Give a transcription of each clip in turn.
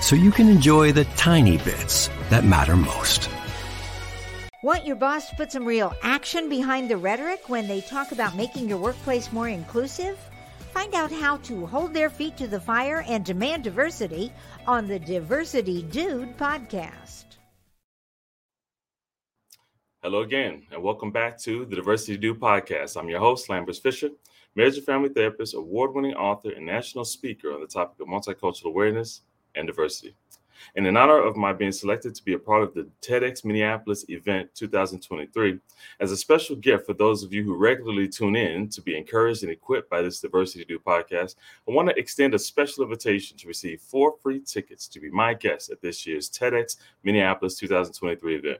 so you can enjoy the tiny bits that matter most. Want your boss to put some real action behind the rhetoric when they talk about making your workplace more inclusive? Find out how to hold their feet to the fire and demand diversity on the Diversity Dude podcast. Hello again, and welcome back to the Diversity Dude podcast. I'm your host, Lambers Fisher, marriage and family therapist, award winning author, and national speaker on the topic of multicultural awareness and diversity. And in honor of my being selected to be a part of the TEDx Minneapolis event 2023, as a special gift for those of you who regularly tune in to be encouraged and equipped by this Diversity Dude podcast, I want to extend a special invitation to receive four free tickets to be my guest at this year's TEDx Minneapolis 2023 event.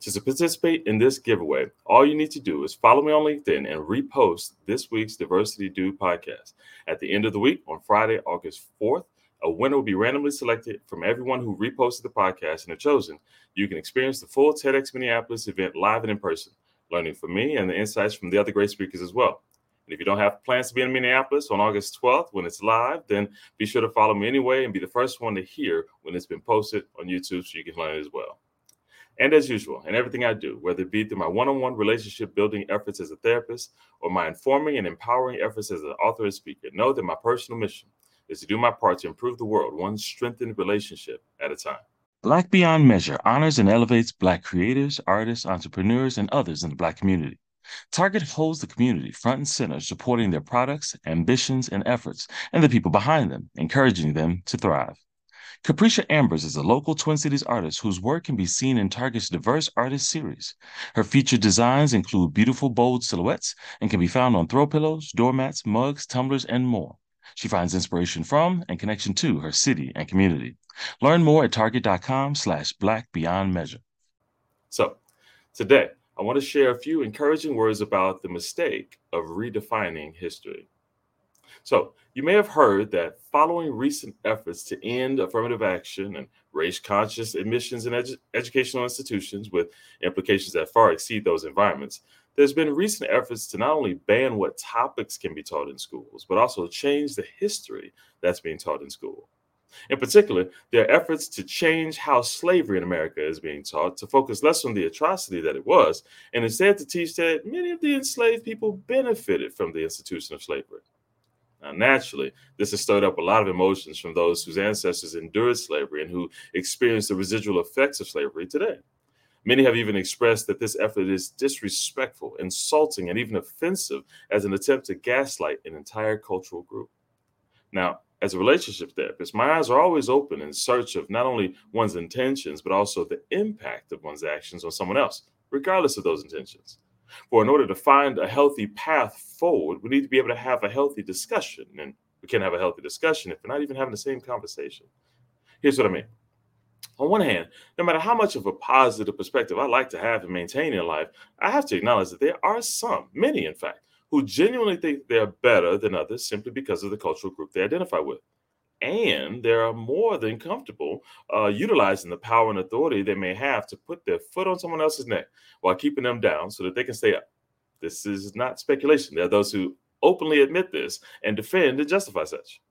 To participate in this giveaway, all you need to do is follow me on LinkedIn and repost this week's Diversity Dude podcast. At the end of the week, on Friday, August 4th, a winner will be randomly selected from everyone who reposted the podcast and are chosen. You can experience the full TEDx Minneapolis event live and in person, learning from me and the insights from the other great speakers as well. And if you don't have plans to be in Minneapolis on August 12th when it's live, then be sure to follow me anyway and be the first one to hear when it's been posted on YouTube so you can learn it as well. And as usual, in everything I do, whether it be through my one on one relationship building efforts as a therapist or my informing and empowering efforts as an author and speaker, know that my personal mission is to do my part to improve the world, one strengthened relationship at a time. Black Beyond Measure honors and elevates Black creators, artists, entrepreneurs, and others in the Black community. Target holds the community front and center, supporting their products, ambitions, and efforts, and the people behind them, encouraging them to thrive. Capricia Ambers is a local Twin Cities artist whose work can be seen in Target's diverse artist series. Her featured designs include beautiful, bold silhouettes and can be found on throw pillows, doormats, mugs, tumblers, and more. She finds inspiration from and connection to her city and community. Learn more at target.com slash black beyond measure. So today, I want to share a few encouraging words about the mistake of redefining history. So, you may have heard that following recent efforts to end affirmative action and race conscious admissions in edu- educational institutions with implications that far exceed those environments, there's been recent efforts to not only ban what topics can be taught in schools, but also change the history that's being taught in school. In particular, there are efforts to change how slavery in America is being taught to focus less on the atrocity that it was, and instead to teach that many of the enslaved people benefited from the institution of slavery. Now, naturally, this has stirred up a lot of emotions from those whose ancestors endured slavery and who experience the residual effects of slavery today. Many have even expressed that this effort is disrespectful, insulting, and even offensive as an attempt to gaslight an entire cultural group. Now, as a relationship therapist, my eyes are always open in search of not only one's intentions, but also the impact of one's actions on someone else, regardless of those intentions. For in order to find a healthy path forward, we need to be able to have a healthy discussion. And we can't have a healthy discussion if we're not even having the same conversation. Here's what I mean on one hand, no matter how much of a positive perspective I like to have and maintain in life, I have to acknowledge that there are some, many in fact, who genuinely think they are better than others simply because of the cultural group they identify with. and they're more than comfortable uh, utilizing the power and authority they may have to put their foot on someone else's neck while keeping them down so that they can stay up. This is not speculation. There are those who openly admit this and defend and justify such.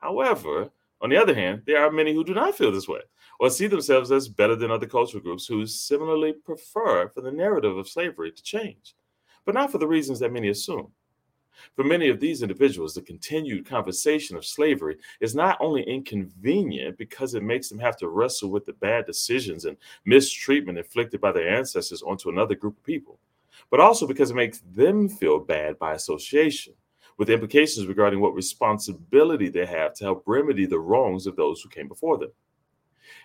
However, on the other hand, there are many who do not feel this way or see themselves as better than other cultural groups who similarly prefer for the narrative of slavery to change, but not for the reasons that many assume. For many of these individuals, the continued conversation of slavery is not only inconvenient because it makes them have to wrestle with the bad decisions and mistreatment inflicted by their ancestors onto another group of people, but also because it makes them feel bad by association, with implications regarding what responsibility they have to help remedy the wrongs of those who came before them.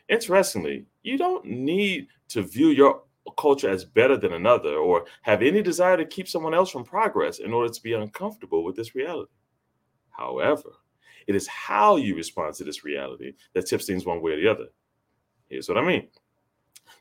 Interestingly, you don't need to view your culture as better than another or have any desire to keep someone else from progress in order to be uncomfortable with this reality. However, it is how you respond to this reality that tips things one way or the other. Here's what I mean.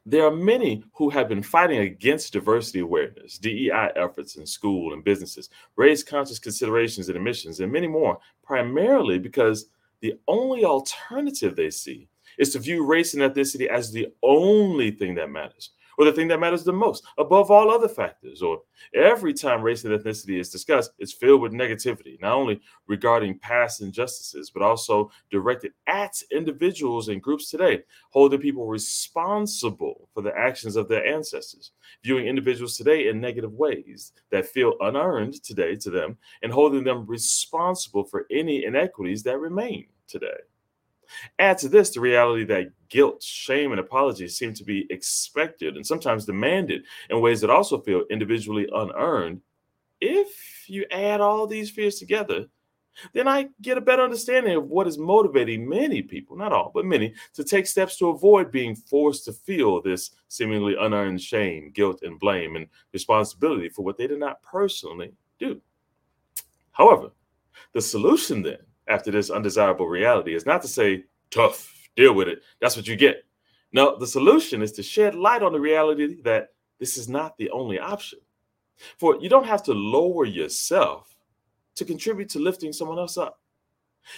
There are many who have been fighting against diversity awareness, DEI efforts in school and businesses, race conscious considerations and admissions, and many more, primarily because the only alternative they see is to view race and ethnicity as the only thing that matters, or the thing that matters the most above all other factors. Or every time race and ethnicity is discussed, it's filled with negativity, not only regarding past injustices, but also directed at individuals and groups today, holding people responsible for the actions of their ancestors, viewing individuals today in negative ways that feel unearned today to them, and holding them responsible for any inequities that remain today. Add to this the reality that guilt, shame, and apologies seem to be expected and sometimes demanded in ways that also feel individually unearned. If you add all these fears together, then I get a better understanding of what is motivating many people, not all, but many, to take steps to avoid being forced to feel this seemingly unearned shame, guilt, and blame and responsibility for what they did not personally do. However, the solution then after this undesirable reality is not to say, tough, deal with it. That's what you get. No, the solution is to shed light on the reality that this is not the only option. For you don't have to lower yourself to contribute to lifting someone else up.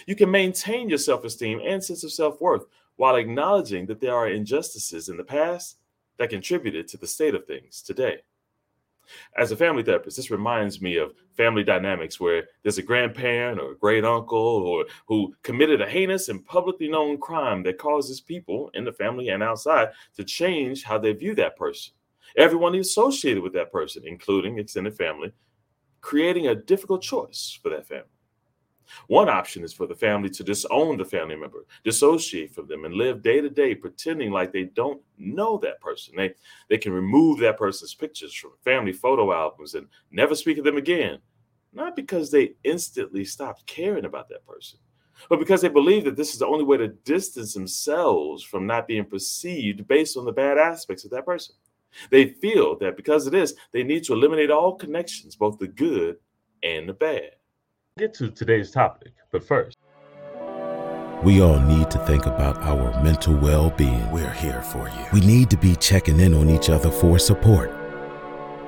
You can maintain your self esteem and sense of self worth while acknowledging that there are injustices in the past that contributed to the state of things today. As a family therapist, this reminds me of family dynamics where there's a grandparent or a great uncle or who committed a heinous and publicly known crime that causes people in the family and outside to change how they view that person. Everyone associated with that person, including extended family, creating a difficult choice for that family. One option is for the family to disown the family member, dissociate from them, and live day to day pretending like they don't know that person. They, they can remove that person's pictures from family photo albums and never speak of them again, not because they instantly stopped caring about that person, but because they believe that this is the only way to distance themselves from not being perceived based on the bad aspects of that person. They feel that because of this, they need to eliminate all connections, both the good and the bad get to today's topic, but first. We all need to think about our mental well being. We're here for you. We need to be checking in on each other for support.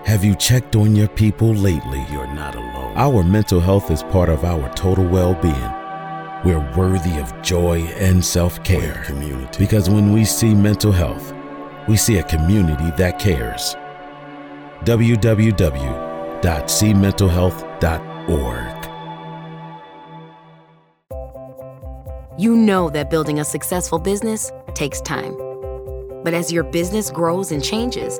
Have you checked on your people lately? You're not alone. Our mental health is part of our total well being. We're worthy of joy and self care. Community. Because when we see mental health, we see a community that cares. www.cmentalhealth.org You know that building a successful business takes time. But as your business grows and changes,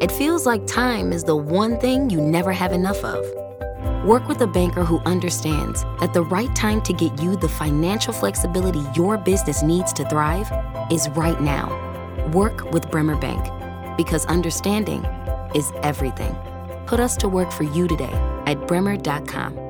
it feels like time is the one thing you never have enough of. Work with a banker who understands that the right time to get you the financial flexibility your business needs to thrive is right now. Work with Bremer Bank because understanding is everything. Put us to work for you today at bremer.com.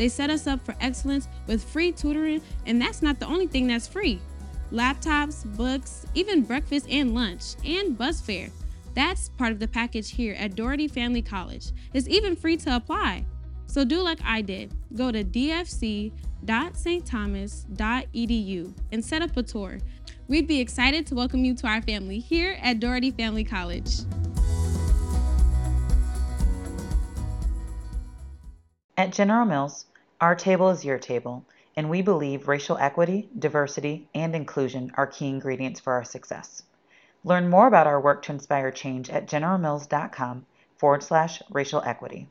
They set us up for excellence with free tutoring, and that's not the only thing that's free. Laptops, books, even breakfast and lunch, and bus fare. That's part of the package here at Dougherty Family College. It's even free to apply. So do like I did. Go to dfc.stthomas.edu and set up a tour. We'd be excited to welcome you to our family here at Dougherty Family College. At General Mills, our table is your table, and we believe racial equity, diversity, and inclusion are key ingredients for our success. Learn more about our work to inspire change at generalmills.com forward slash racial equity.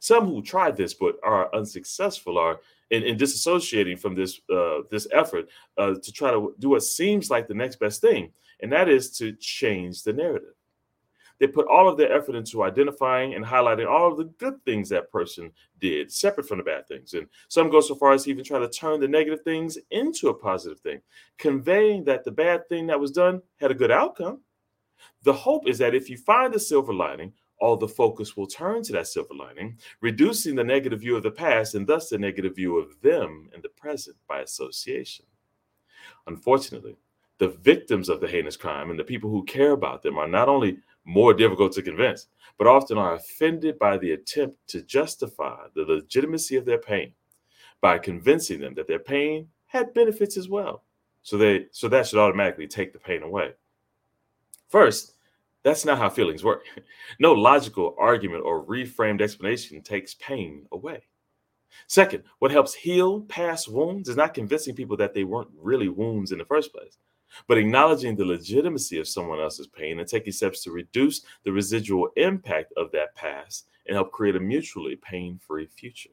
Some who tried this but are unsuccessful are in, in disassociating from this uh, this effort uh, to try to do what seems like the next best thing, and that is to change the narrative. They put all of their effort into identifying and highlighting all of the good things that person did, separate from the bad things. And some go so far as to even try to turn the negative things into a positive thing, conveying that the bad thing that was done had a good outcome. The hope is that if you find the silver lining, all the focus will turn to that silver lining, reducing the negative view of the past and thus the negative view of them in the present by association. Unfortunately, the victims of the heinous crime and the people who care about them are not only more difficult to convince, but often are offended by the attempt to justify the legitimacy of their pain by convincing them that their pain had benefits as well. So they so that should automatically take the pain away. First, that's not how feelings work. No logical argument or reframed explanation takes pain away. Second, what helps heal past wounds is not convincing people that they weren't really wounds in the first place, but acknowledging the legitimacy of someone else's pain and taking steps to reduce the residual impact of that past and help create a mutually pain free future.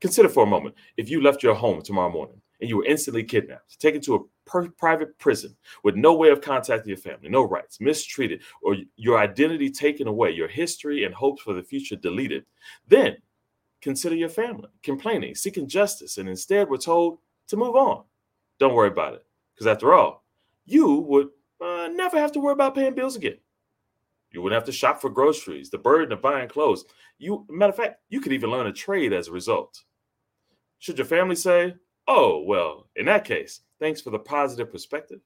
Consider for a moment if you left your home tomorrow morning and you were instantly kidnapped, taken to a per- private prison with no way of contacting your family, no rights, mistreated, or your identity taken away, your history and hopes for the future deleted, then consider your family complaining, seeking justice, and instead we're told to move on. Don't worry about it. Because after all, you would uh, never have to worry about paying bills again. You wouldn't have to shop for groceries, the burden of buying clothes. You, matter of fact, you could even learn a trade as a result. Should your family say, Oh, well, in that case, thanks for the positive perspective.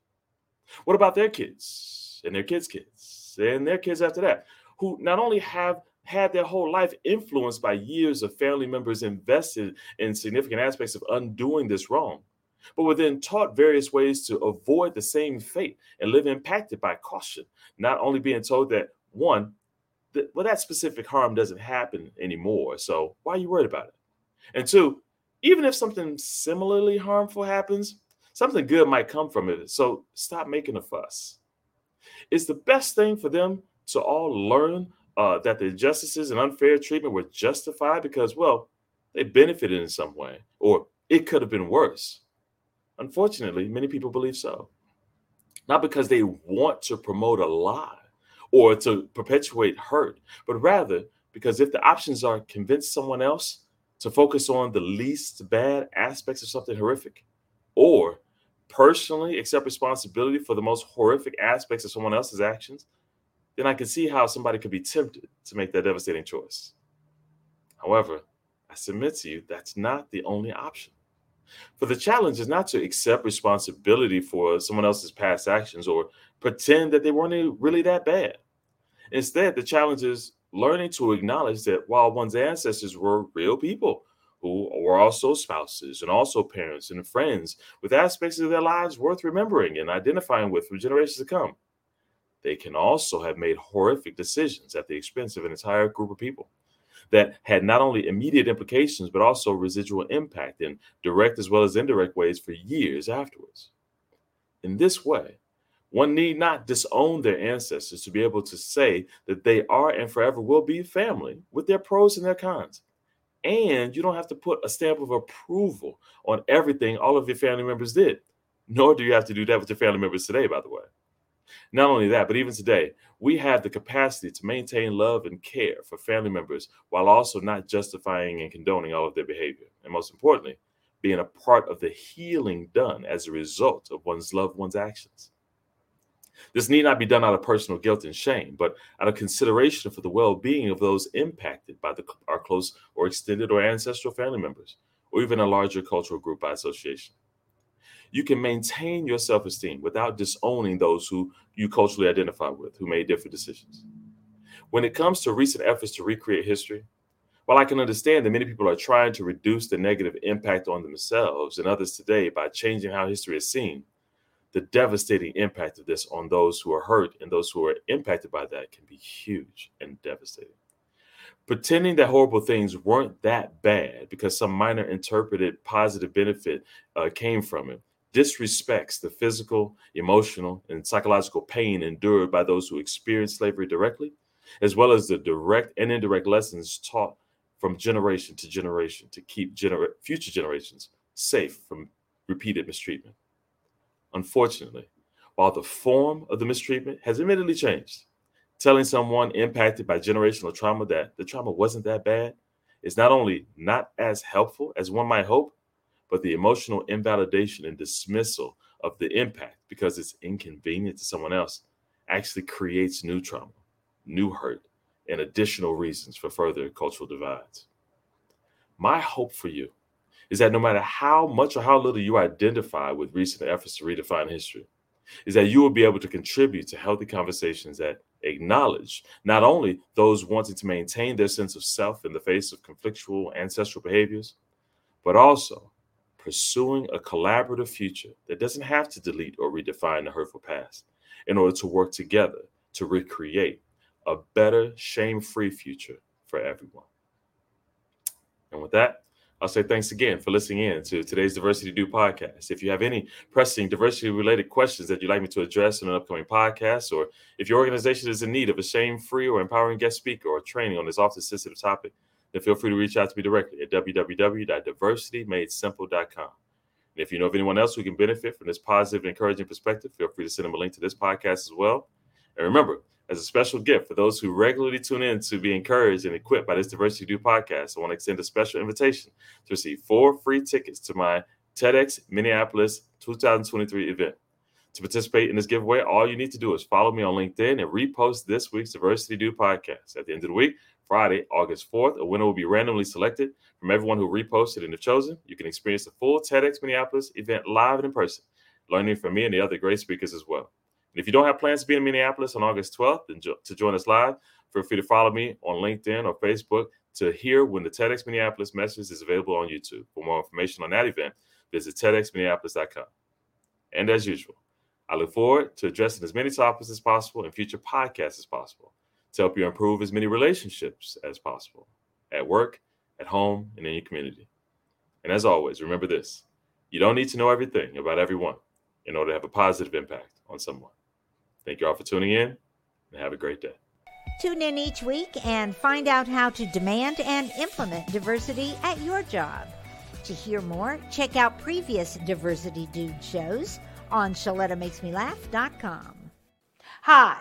What about their kids and their kids' kids and their kids after that, who not only have had their whole life influenced by years of family members invested in significant aspects of undoing this wrong, but were then taught various ways to avoid the same fate and live impacted by caution, not only being told that one, that, well, that specific harm doesn't happen anymore. So why are you worried about it? And two, even if something similarly harmful happens, something good might come from it. So stop making a fuss. It's the best thing for them to all learn uh, that the injustices and unfair treatment were justified because, well, they benefited in some way, or it could have been worse. Unfortunately, many people believe so. Not because they want to promote a lie or to perpetuate hurt, but rather because if the options are convince someone else to focus on the least bad aspects of something horrific, or personally accept responsibility for the most horrific aspects of someone else's actions, then I can see how somebody could be tempted to make that devastating choice. However, I submit to you that's not the only option. For the challenge is not to accept responsibility for someone else's past actions or pretend that they weren't really that bad. Instead, the challenge is learning to acknowledge that while one's ancestors were real people who were also spouses and also parents and friends with aspects of their lives worth remembering and identifying with for generations to come, they can also have made horrific decisions at the expense of an entire group of people that had not only immediate implications but also residual impact in direct as well as indirect ways for years afterwards. In this way, one need not disown their ancestors to be able to say that they are and forever will be family with their pros and their cons. And you don't have to put a stamp of approval on everything all of your family members did, nor do you have to do that with your family members today, by the way. Not only that, but even today, we have the capacity to maintain love and care for family members while also not justifying and condoning all of their behavior. And most importantly, being a part of the healing done as a result of one's loved one's actions. This need not be done out of personal guilt and shame, but out of consideration for the well being of those impacted by the, our close or extended or ancestral family members, or even a larger cultural group by association. You can maintain your self esteem without disowning those who you culturally identify with, who made different decisions. When it comes to recent efforts to recreate history, while I can understand that many people are trying to reduce the negative impact on themselves and others today by changing how history is seen, the devastating impact of this on those who are hurt and those who are impacted by that can be huge and devastating. Pretending that horrible things weren't that bad because some minor interpreted positive benefit uh, came from it disrespects the physical, emotional, and psychological pain endured by those who experienced slavery directly, as well as the direct and indirect lessons taught from generation to generation to keep gener- future generations safe from repeated mistreatment. Unfortunately, while the form of the mistreatment has admittedly changed, telling someone impacted by generational trauma that the trauma wasn't that bad is not only not as helpful as one might hope, but the emotional invalidation and dismissal of the impact because it's inconvenient to someone else actually creates new trauma, new hurt, and additional reasons for further cultural divides. My hope for you is that no matter how much or how little you identify with recent efforts to redefine history, is that you will be able to contribute to healthy conversations that acknowledge not only those wanting to maintain their sense of self in the face of conflictual ancestral behaviors, but also pursuing a collaborative future that doesn't have to delete or redefine the hurtful past in order to work together to recreate a better, shame free future for everyone. And with that, I'll say thanks again for listening in to today's Diversity Dude podcast. If you have any pressing diversity related questions that you'd like me to address in an upcoming podcast, or if your organization is in need of a shame free or empowering guest speaker or training on this often sensitive topic, then feel free to reach out to me directly at www.diversitymadesimple.com. And if you know of anyone else who can benefit from this and encouraging perspective, feel free to send them a link to this podcast as well. And remember, as a special gift for those who regularly tune in to be encouraged and equipped by this Diversity Dude podcast, I want to extend a special invitation to receive four free tickets to my TEDx Minneapolis 2023 event. To participate in this giveaway, all you need to do is follow me on LinkedIn and repost this week's Diversity Dude podcast. At the end of the week, Friday, August 4th, a winner will be randomly selected from everyone who reposted and if chosen. You can experience the full TEDx Minneapolis event live and in person, learning from me and the other great speakers as well. And if you don't have plans to be in Minneapolis on August 12th and jo- to join us live, feel free to follow me on LinkedIn or Facebook to hear when the TEDx Minneapolis message is available on YouTube. For more information on that event, visit TEDxMinneapolis.com. And as usual, I look forward to addressing as many topics as possible in future podcasts as possible to help you improve as many relationships as possible at work, at home, and in your community. And as always, remember this you don't need to know everything about everyone in order to have a positive impact on someone. Thank you all for tuning in and have a great day. Tune in each week and find out how to demand and implement diversity at your job. To hear more, check out previous Diversity Dude shows on ShalettaMakesMeLaugh.com. Hi,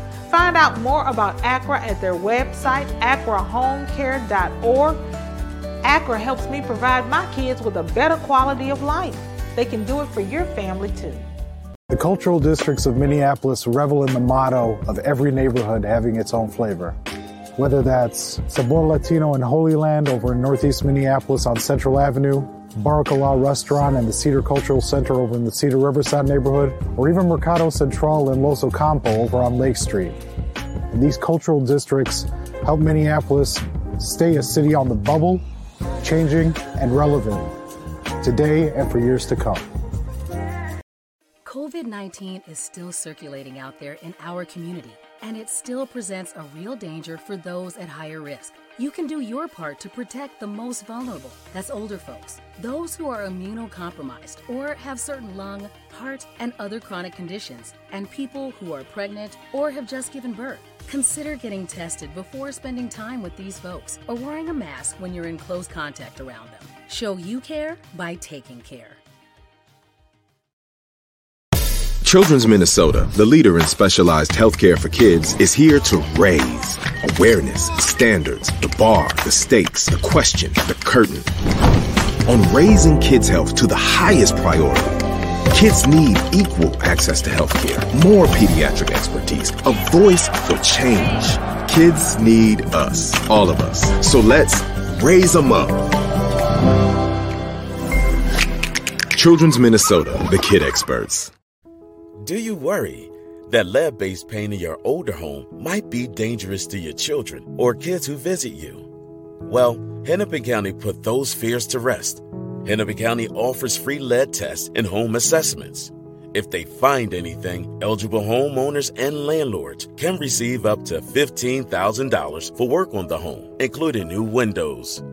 Find out more about ACRA at their website, acrahomecare.org. ACRA helps me provide my kids with a better quality of life. They can do it for your family too. The cultural districts of Minneapolis revel in the motto of every neighborhood having its own flavor. Whether that's Sabor Latino in Holy Land over in Northeast Minneapolis on Central Avenue, Mm-hmm. Baracala Restaurant and the Cedar Cultural Center over in the Cedar Riverside neighborhood, or even Mercado Central in Los Ocampo over on Lake Street. And these cultural districts help Minneapolis stay a city on the bubble, changing and relevant today and for years to come. COVID 19 is still circulating out there in our community, and it still presents a real danger for those at higher risk. You can do your part to protect the most vulnerable that's older folks, those who are immunocompromised or have certain lung, heart, and other chronic conditions, and people who are pregnant or have just given birth. Consider getting tested before spending time with these folks or wearing a mask when you're in close contact around them. Show you care by taking care. Children's Minnesota, the leader in specialized healthcare for kids, is here to raise awareness, standards, the bar, the stakes, the question, the curtain. On raising kids' health to the highest priority, kids need equal access to healthcare, more pediatric expertise, a voice for change. Kids need us, all of us. So let's raise them up. Children's Minnesota, the kid experts. Do you worry that lead based paint in your older home might be dangerous to your children or kids who visit you? Well, Hennepin County put those fears to rest. Hennepin County offers free lead tests and home assessments. If they find anything, eligible homeowners and landlords can receive up to $15,000 for work on the home, including new windows.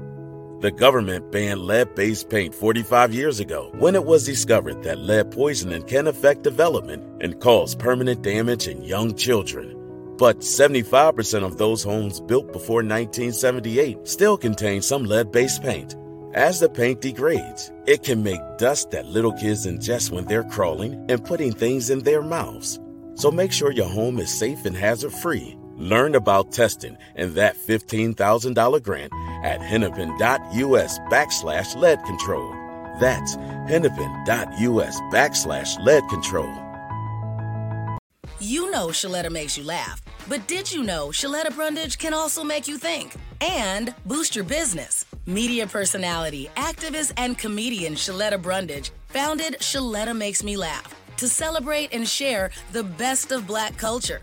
The government banned lead based paint 45 years ago when it was discovered that lead poisoning can affect development and cause permanent damage in young children. But 75% of those homes built before 1978 still contain some lead based paint. As the paint degrades, it can make dust that little kids ingest when they're crawling and putting things in their mouths. So make sure your home is safe and hazard free. Learn about testing and that $15,000 grant at hennepin.us backslash lead control. That's hennepin.us backslash lead control. You know Shaletta makes you laugh, but did you know Shaletta Brundage can also make you think and boost your business? Media personality, activist, and comedian Shaletta Brundage founded Shaletta Makes Me Laugh to celebrate and share the best of black culture.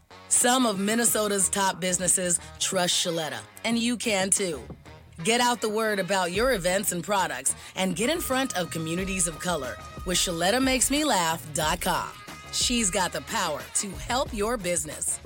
Some of Minnesota's top businesses trust Shaletta, and you can too. Get out the word about your events and products and get in front of communities of color with ShalettaMakesMeLaugh.com. She's got the power to help your business.